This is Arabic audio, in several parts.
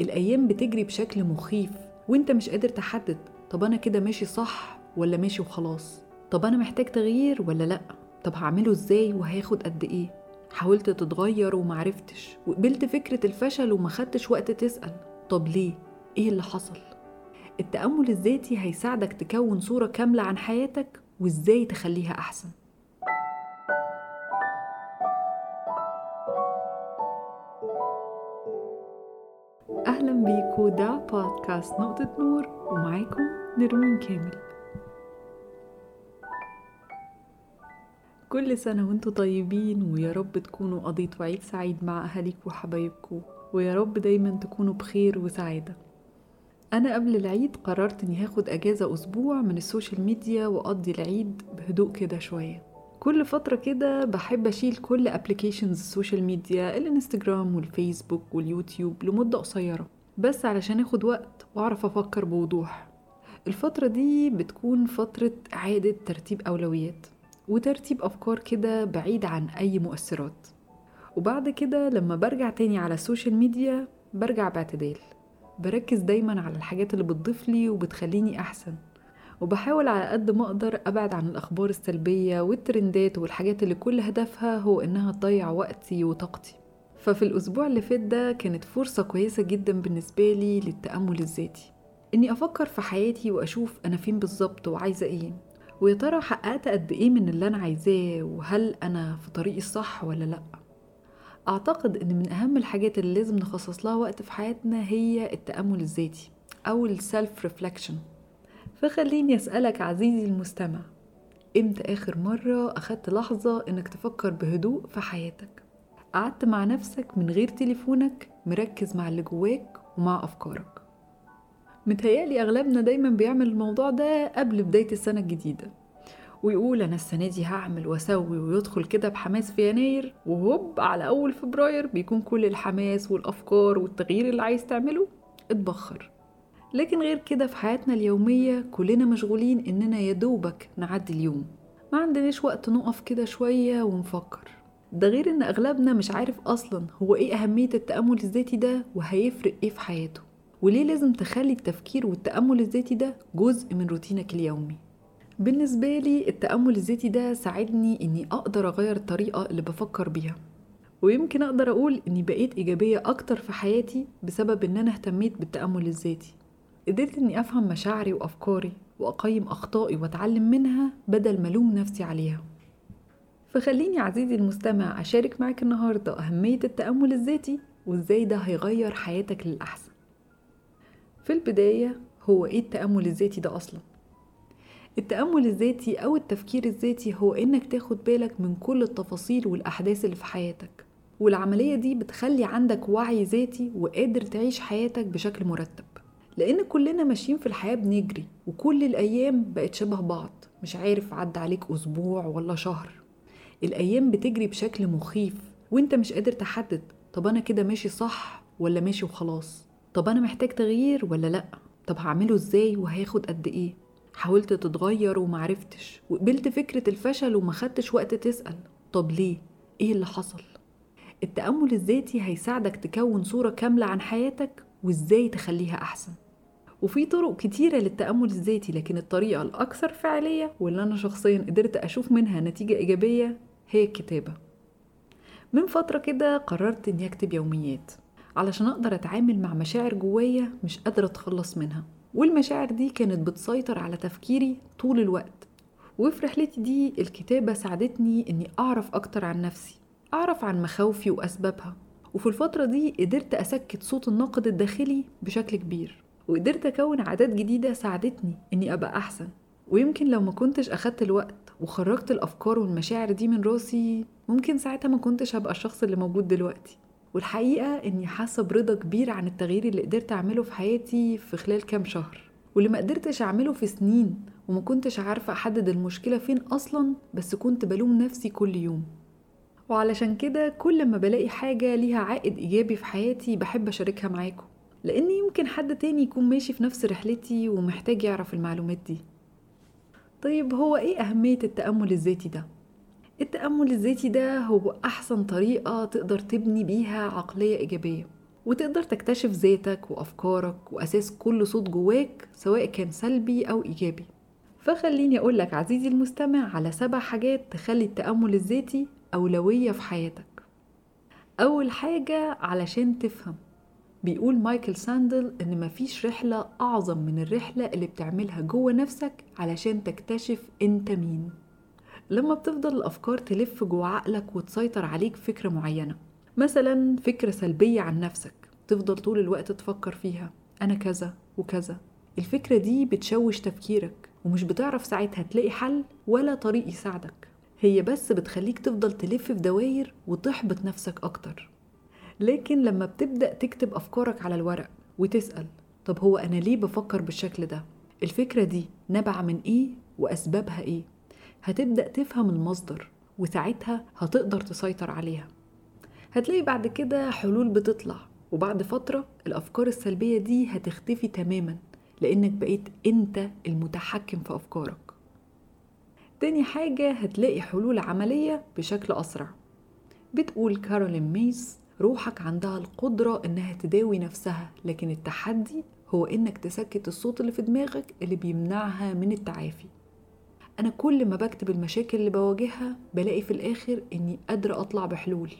الأيام بتجري بشكل مخيف وأنت مش قادر تحدد طب أنا كده ماشي صح ولا ماشي وخلاص؟ طب أنا محتاج تغيير ولا لأ؟ طب هعمله إزاي وهياخد قد إيه؟ حاولت تتغير ومعرفتش وقبلت فكرة الفشل وما خدتش وقت تسأل. طب ليه؟ إيه اللي حصل؟ التأمل الذاتي هيساعدك تكون صورة كاملة عن حياتك وإزاي تخليها أحسن. أهلا بيكو ده بودكاست نقطة نور ومعاكم نرمين كامل. كل سنة وانتوا طيبين ويا رب تكونوا قضيتوا عيد سعيد مع أهاليك وحبايبكم ويا رب دايما تكونوا بخير وسعادة. أنا قبل العيد قررت إني هاخد أجازة أسبوع من ال social media وأقضي العيد بهدوء كده شوية. كل فترة كده بحب أشيل كل applications ال social media الإنستجرام والفيسبوك واليوتيوب لمدة قصيرة بس علشان آخد وقت وأعرف أفكر بوضوح. الفترة دي بتكون فترة إعادة ترتيب أولويات وترتيب أفكار كده بعيد عن أي مؤثرات. وبعد كده لما برجع تاني على ال social media برجع باعتدال. بركز دايما على الحاجات اللي بتضيف لي وبتخليني أحسن. وبحاول على قد ما أقدر أبعد عن الأخبار السلبية والترندات والحاجات اللي كل هدفها هو إنها تضيع وقتي وطاقتي. ففي الأسبوع اللي فات ده كانت فرصة كويسة جدا بالنسبة لي للتأمل الذاتي. إني أفكر في حياتي وأشوف أنا فين بالظبط وعايزة إيه ويا ترى حققت قد إيه من اللي أنا عايزاه وهل أنا في طريقي الصح ولا لأ؟ أعتقد إن من أهم الحاجات اللي لازم نخصص لها وقت في حياتنا هي التأمل الذاتي أو ال self reflection فخليني أسألك عزيزي المستمع إمتى آخر مرة أخدت لحظة إنك تفكر بهدوء في حياتك؟ قعدت مع نفسك من غير تليفونك مركز مع اللي جواك ومع أفكارك؟ متهيألي أغلبنا دايما بيعمل الموضوع ده قبل بداية السنة الجديدة ويقول أنا السنة دي هعمل وأسوي ويدخل كده بحماس في يناير وهوب على أول فبراير بيكون كل الحماس والأفكار والتغيير اللي عايز تعمله اتبخر. لكن غير كده في حياتنا اليومية كلنا مشغولين إننا يدوبك نعدي اليوم. ما عندناش وقت نقف كده شوية ونفكر. ده غير إن أغلبنا مش عارف أصلا هو إيه أهمية التأمل الذاتي ده وهيفرق إيه في حياته. وليه لازم تخلي التفكير والتأمل الذاتي ده جزء من روتينك اليومي؟ بالنسبة لي التأمل الذاتي ده ساعدني إني أقدر أغير الطريقة اللي بفكر بيها. ويمكن أقدر أقول إني بقيت إيجابية أكتر في حياتي بسبب إن أنا اهتميت بالتأمل الذاتي. قدرت إني أفهم مشاعري وأفكاري وأقيم أخطائي وأتعلم منها بدل ما ألوم نفسي عليها. فخليني عزيزي المستمع أشارك معاك النهاردة أهمية التأمل الذاتي وإزاي ده هيغير حياتك للأحسن. في البداية هو إيه التأمل الذاتي ده أصلا؟ التأمل الذاتي أو التفكير الذاتي هو إنك تاخد بالك من كل التفاصيل والأحداث اللي في حياتك والعملية دي بتخلي عندك وعي ذاتي وقادر تعيش حياتك بشكل مرتب. لأن كلنا ماشيين في الحياة بنجري وكل الأيام بقت شبه بعض مش عارف عدى عليك أسبوع ولا شهر الأيام بتجري بشكل مخيف وأنت مش قادر تحدد طب أنا كده ماشي صح ولا ماشي وخلاص طب أنا محتاج تغيير ولا لأ؟ طب هعمله إزاي وهياخد قد إيه؟ حاولت تتغير ومعرفتش وقبلت فكرة الفشل وما خدتش وقت تسأل طب ليه؟ إيه اللي حصل؟ التأمل الذاتي هيساعدك تكون صورة كاملة عن حياتك وإزاي تخليها أحسن. وفي طرق كتيرة للتأمل الذاتي لكن الطريقة الأكثر فعالية واللي أنا شخصيا قدرت أشوف منها نتيجة إيجابية هي الكتابة. من فترة كده قررت إني أكتب يوميات علشان أقدر أتعامل مع مشاعر جوايا مش قادرة أتخلص منها. والمشاعر دي كانت بتسيطر على تفكيري طول الوقت. وفي رحلتي دي الكتابة ساعدتني إني أعرف أكتر عن نفسي أعرف عن مخاوفي وأسبابها. وفي الفترة دي قدرت أسكت صوت الناقد الداخلي بشكل كبير وقدرت أكون عادات جديدة ساعدتني إني أبقى أحسن. ويمكن لو ما كنتش أخدت الوقت وخرجت الأفكار والمشاعر دي من راسي ممكن ساعتها ما كنتش هبقى الشخص اللي موجود دلوقتي. والحقيقة إني حاسة برضا كبير عن التغيير اللي قدرت أعمله في حياتي في خلال كام شهر. واللي ما قدرتش أعمله في سنين وما كنتش عارفة أحدد المشكلة فين أصلا بس كنت بلوم نفسي كل يوم. وعلشان كده كل ما بلاقي حاجة ليها عائد إيجابي في حياتي بحب أشاركها معاكم. لأن يمكن حد تاني يكون ماشي في نفس رحلتي ومحتاج يعرف المعلومات دي. طيب هو إيه أهمية التأمل الذاتي ده؟ التأمل الذاتي ده هو أحسن طريقة تقدر تبني بيها عقلية إيجابية وتقدر تكتشف ذاتك وأفكارك وأساس كل صوت جواك سواء كان سلبي أو إيجابي. فخليني أقولك عزيزي المستمع على سبع حاجات تخلي التأمل الذاتي أولوية في حياتك. أول حاجة علشان تفهم بيقول مايكل ساندل إن مفيش رحلة أعظم من الرحلة اللي بتعملها جوه نفسك علشان تكتشف أنت مين. لما بتفضل الأفكار تلف جوه عقلك وتسيطر عليك فكرة معينة. مثلا فكرة سلبية عن نفسك تفضل طول الوقت تفكر فيها أنا كذا وكذا. الفكرة دي بتشوش تفكيرك ومش بتعرف ساعتها تلاقي حل ولا طريق يساعدك. هي بس بتخليك تفضل تلف في دواير وتحبط نفسك أكتر لكن لما بتبدأ تكتب أفكارك على الورق وتسأل طب هو أنا ليه بفكر بالشكل ده؟ الفكرة دي نبع من إيه وأسبابها إيه؟ هتبدأ تفهم المصدر وساعتها هتقدر تسيطر عليها هتلاقي بعد كده حلول بتطلع وبعد فترة الأفكار السلبية دي هتختفي تماما لأنك بقيت أنت المتحكم في أفكارك تاني حاجة هتلاقي حلول عملية بشكل أسرع. بتقول كارولين ميس روحك عندها القدرة إنها تداوي نفسها لكن التحدي هو إنك تسكت الصوت اللي في دماغك اللي بيمنعها من التعافي. أنا كل ما بكتب المشاكل اللي بواجهها بلاقي في الآخر إني قادرة أطلع بحلول.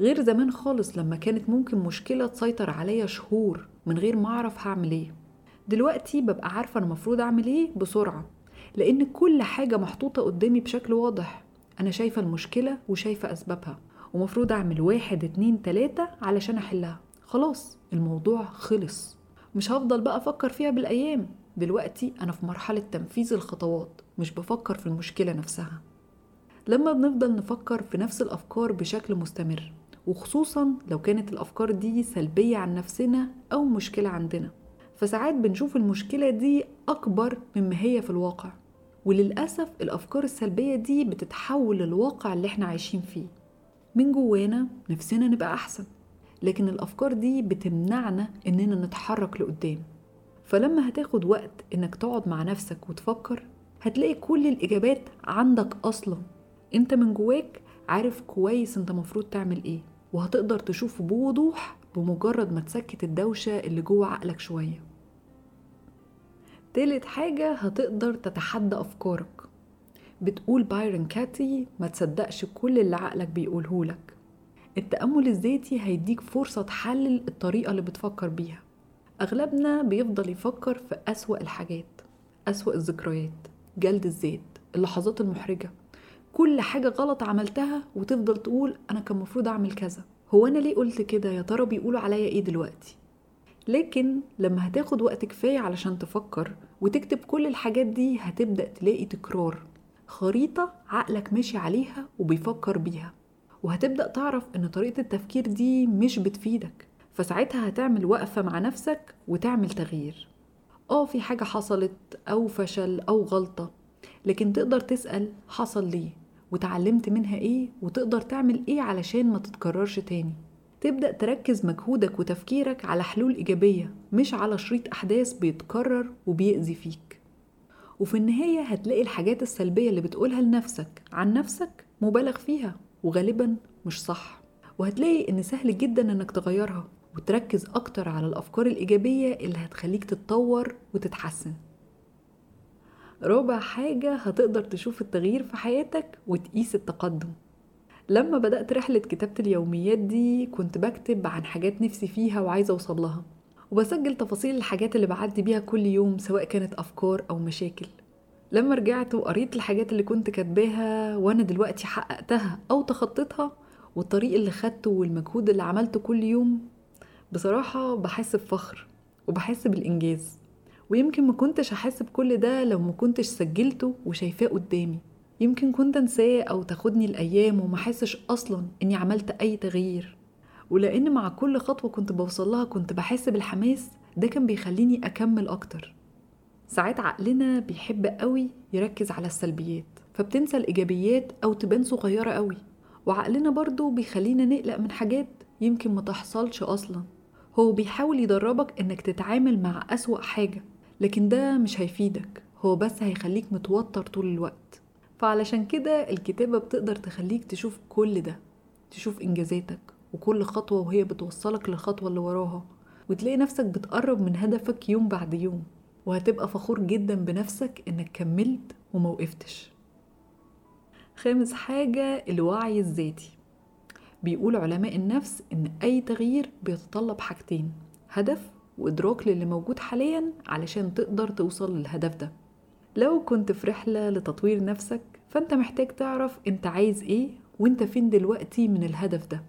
غير زمان خالص لما كانت ممكن مشكلة تسيطر عليا شهور من غير ما أعرف هعمل إيه. دلوقتي ببقى عارفة أنا المفروض أعمل إيه بسرعة. لأن كل حاجة محطوطة قدامي بشكل واضح. أنا شايفة المشكلة وشايفة أسبابها ومفروض أعمل واحد اتنين تلاتة علشان أحلها. خلاص الموضوع خلص. مش هفضل بقى أفكر فيها بالأيام. دلوقتي أنا في مرحلة تنفيذ الخطوات مش بفكر في المشكلة نفسها. لما بنفضل نفكر في نفس الأفكار بشكل مستمر وخصوصا لو كانت الأفكار دي سلبية عن نفسنا أو مشكلة عندنا. فساعات بنشوف المشكلة دي أكبر مما هي في الواقع. وللأسف الأفكار السلبية دي بتتحول للواقع اللي إحنا عايشين فيه. من جوانا نفسنا نبقى أحسن لكن الأفكار دي بتمنعنا إننا نتحرك لقدام. فلما هتاخد وقت إنك تقعد مع نفسك وتفكر هتلاقي كل الإجابات عندك أصلا. أنت من جواك عارف كويس أنت مفروض تعمل إيه وهتقدر تشوفه بوضوح بمجرد ما تسكت الدوشة اللي جوه عقلك شوية. تالت حاجة هتقدر تتحدى أفكارك. بتقول بايرن كاتي ما تصدقش كل اللي عقلك بيقولهولك التأمل الذاتي هيديك فرصة تحلل الطريقة اللي بتفكر بيها. أغلبنا بيفضل يفكر في أسوأ الحاجات أسوأ الذكريات جلد الذات اللحظات المحرجة. كل حاجة غلط عملتها وتفضل تقول أنا كان مفروض أعمل كذا. هو أنا ليه قلت كده؟ يا ترى بيقولوا عليا إيه دلوقتي؟ لكن لما هتاخد وقت كفاية علشان تفكر وتكتب كل الحاجات دي هتبدأ تلاقي تكرار. خريطة عقلك ماشي عليها وبيفكر بيها. وهتبدأ تعرف إن طريقة التفكير دي مش بتفيدك. فساعتها هتعمل وقفة مع نفسك وتعمل تغيير. آه في حاجة حصلت أو فشل أو غلطة لكن تقدر تسأل حصل ليه؟ وتعلمت منها إيه؟ وتقدر تعمل إيه علشان ما تتكررش تاني؟ تبدأ تركز مجهودك وتفكيرك على حلول إيجابية مش على شريط أحداث بيتكرر وبيأذي فيك. وفي النهاية هتلاقي الحاجات السلبية اللي بتقولها لنفسك عن نفسك مبالغ فيها وغالبا مش صح. وهتلاقي إن سهل جدا إنك تغيرها وتركز أكتر على الأفكار الإيجابية اللي هتخليك تتطور وتتحسن. رابع حاجة هتقدر تشوف التغيير في حياتك وتقيس التقدم. لما بدأت رحلة كتابة اليوميات دي كنت بكتب عن حاجات نفسي فيها وعايزة أوصل لها وبسجل تفاصيل الحاجات اللي بعدي بيها كل يوم سواء كانت أفكار أو مشاكل. لما رجعت وقريت الحاجات اللي كنت كاتباها وأنا دلوقتي حققتها أو تخطيتها والطريق اللي خدته والمجهود اللي عملته كل يوم بصراحة بحس بفخر وبحس بالإنجاز. ويمكن ما كنتش هحس بكل ده لو ما كنتش سجلته وشايفاه قدامي. يمكن كنت انساه أو تاخدني الأيام وما احسش أصلا إني عملت أي تغيير. ولأن مع كل خطوة كنت بوصلها كنت بحس بالحماس ده كان بيخليني أكمل أكتر. ساعات عقلنا بيحب قوي يركز على السلبيات فبتنسى الإيجابيات أو تبان صغيرة قوي. وعقلنا برضو بيخلينا نقلق من حاجات يمكن ما تحصلش أصلا. هو بيحاول يدربك إنك تتعامل مع أسوأ حاجة لكن ده مش هيفيدك هو بس هيخليك متوتر طول الوقت. فعلشان كده الكتابة بتقدر تخليك تشوف كل ده تشوف إنجازاتك وكل خطوة وهي بتوصلك للخطوة اللي وراها. وتلاقي نفسك بتقرب من هدفك يوم بعد يوم وهتبقى فخور جدا بنفسك إنك كملت وموقفتش خامس حاجة الوعي الذاتي. بيقول علماء النفس إن أي تغيير بيتطلب حاجتين هدف وإدراك للي موجود حاليا علشان تقدر توصل للهدف ده. لو كنت في رحلة لتطوير نفسك فأنت محتاج تعرف أنت عايز إيه وأنت فين دلوقتي من الهدف ده.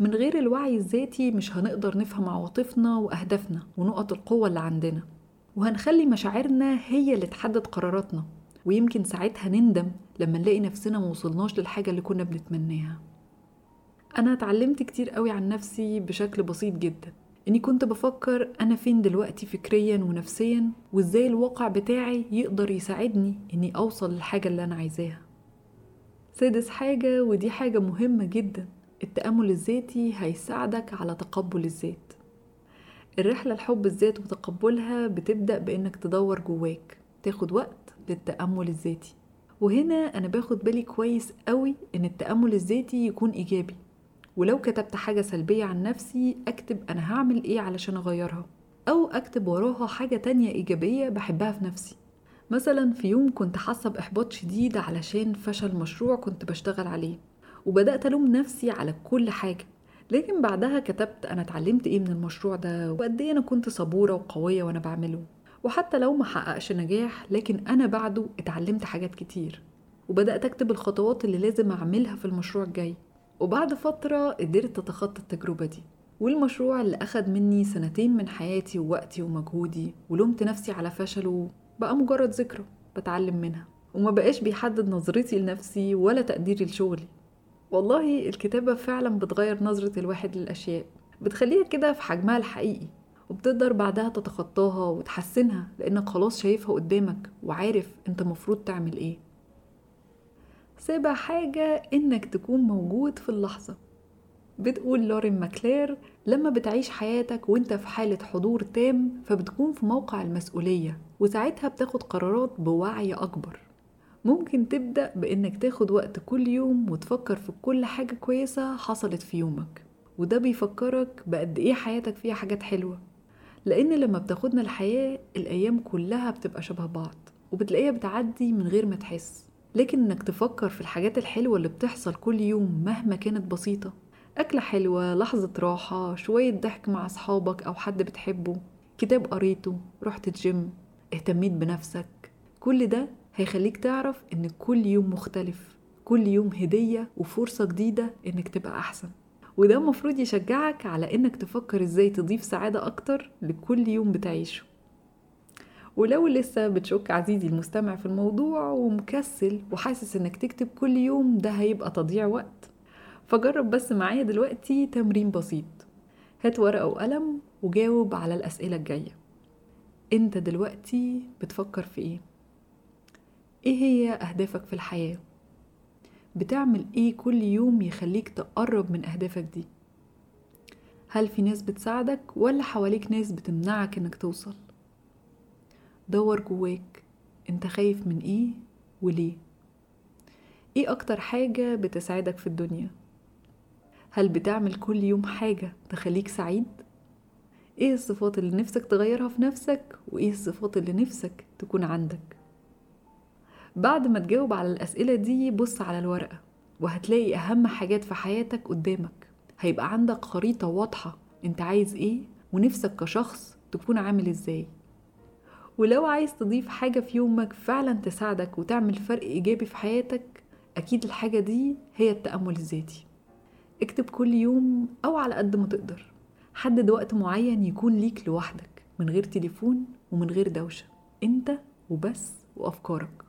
من غير الوعي الذاتي مش هنقدر نفهم عواطفنا وأهدافنا ونقط القوة اللي عندنا. وهنخلي مشاعرنا هي اللي تحدد قراراتنا ويمكن ساعتها نندم لما نلاقي نفسنا موصلناش للحاجة اللي كنا بنتمناها. أنا اتعلمت كتير قوي عن نفسي بشكل بسيط جدا. إني كنت بفكر أنا فين دلوقتي فكريا ونفسيا وإزاي الواقع بتاعي يقدر يساعدني إني أوصل للحاجة اللي أنا عايزاها. سادس حاجة ودي حاجة مهمة جدا التأمل الذاتي هيساعدك على تقبل الذات. الرحلة لحب الذات وتقبلها بتبدأ بإنك تدور جواك تاخد وقت للتأمل الذاتي. وهنا أنا باخد بالي كويس قوي إن التأمل الذاتي يكون إيجابي. ولو كتبت حاجة سلبية عن نفسي أكتب أنا هعمل إيه علشان أغيرها؟ أو أكتب وراها حاجة تانية إيجابية بحبها في نفسي. مثلا في يوم كنت حاسة بإحباط شديد علشان فشل مشروع كنت بشتغل عليه وبدأت ألوم نفسي على كل حاجة. لكن بعدها كتبت أنا اتعلمت إيه من المشروع ده وقد إيه أنا كنت صبورة وقوية وأنا بعمله. وحتى لو ما حققش نجاح لكن أنا بعده اتعلمت حاجات كتير. وبدأت أكتب الخطوات اللي لازم أعملها في المشروع الجاي. وبعد فترة قدرت أتخطى التجربة دي. والمشروع اللي أخد مني سنتين من حياتي ووقتي ومجهودي ولومت نفسي على فشله بقى مجرد ذكرى بتعلم منها. وما بقاش بيحدد نظرتي لنفسي ولا تقديري لشغلي. والله الكتابة فعلا بتغير نظرة الواحد للأشياء بتخليها كده في حجمها الحقيقي وبتقدر بعدها تتخطاها وتحسنها لأنك خلاص شايفها قدامك وعارف أنت مفروض تعمل إيه. سابع حاجة إنك تكون موجود في اللحظة. بتقول لورين ماكلير لما بتعيش حياتك وإنت في حالة حضور تام فبتكون في موقع المسؤولية وساعتها بتاخد قرارات بوعي أكبر. ممكن تبدأ بإنك تاخد وقت كل يوم وتفكر في كل حاجة كويسة حصلت في يومك وده بيفكرك بقد إيه حياتك فيها حاجات حلوة. لأن لما بتاخدنا الحياة الأيام كلها بتبقى شبه بعض وبتلاقيها بتعدي من غير ما تحس. لكن إنك تفكر في الحاجات الحلوة اللي بتحصل كل يوم مهما كانت بسيطة. أكلة حلوة لحظة راحة شوية ضحك مع أصحابك أو حد بتحبه كتاب قريته رحت الجيم اهتميت بنفسك. كل ده هيخليك تعرف إن كل يوم مختلف كل يوم هدية وفرصة جديدة إنك تبقى أحسن. وده المفروض يشجعك على إنك تفكر إزاي تضيف سعادة أكتر لكل يوم بتعيشه. ولو لسه بتشك عزيزي المستمع في الموضوع ومكسل وحاسس إنك تكتب كل يوم ده هيبقى تضييع وقت. فجرب بس معايا دلوقتي تمرين بسيط. هات ورقة وقلم وجاوب على الأسئلة الجاية. أنت دلوقتي بتفكر في إيه؟ إيه هي أهدافك في الحياة؟ بتعمل إيه كل يوم يخليك تقرب من أهدافك دي؟ هل في ناس بتساعدك ولا حواليك ناس بتمنعك إنك توصل؟ دور جواك. انت خايف من إيه وليه؟ إيه أكتر حاجة بتسعدك في الدنيا؟ هل بتعمل كل يوم حاجة تخليك سعيد؟ إيه الصفات اللي نفسك تغيرها في نفسك وايه الصفات اللي نفسك تكون عندك؟ بعد ما تجاوب على الأسئلة دي بص على الورقة وهتلاقي أهم حاجات في حياتك قدامك. هيبقى عندك خريطة واضحة انت عايز إيه ونفسك كشخص تكون عامل إزاي. ولو عايز تضيف حاجة في يومك فعلا تساعدك وتعمل فرق إيجابي في حياتك أكيد الحاجة دي هي التأمل الذاتي. اكتب كل يوم أو على قد ما تقدر. حدد وقت معين يكون ليك لوحدك من غير تليفون ومن غير دوشة. أنت وبس وأفكارك.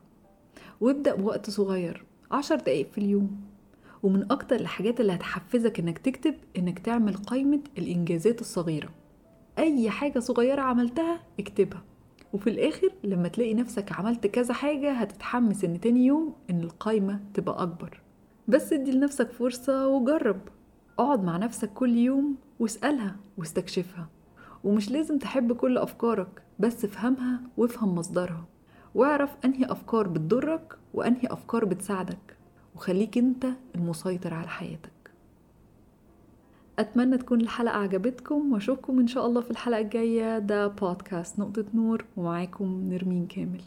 وابدأ بوقت صغير عشر دقايق في اليوم. ومن أكتر الحاجات اللي هتحفزك إنك تكتب إنك تعمل قائمة الإنجازات الصغيرة. أي حاجة صغيرة عملتها اكتبها. وفي الآخر لما تلاقي نفسك عملت كذا حاجة هتتحمس إن تاني يوم إن القايمة تبقى أكبر. بس ادي لنفسك فرصة وجرب. اقعد مع نفسك كل يوم واسألها واستكشفها. ومش لازم تحب كل أفكارك بس افهمها وافهم مصدرها. واعرف أنهي أفكار بتضرك وأنهي أفكار بتساعدك. وخليك أنت المسيطر على حياتك. أتمنى تكون الحلقة عجبتكم وأشوفكم إن شاء الله في الحلقة الجاية. ده بودكاست نقطة نور ومعاكم نرمين كامل.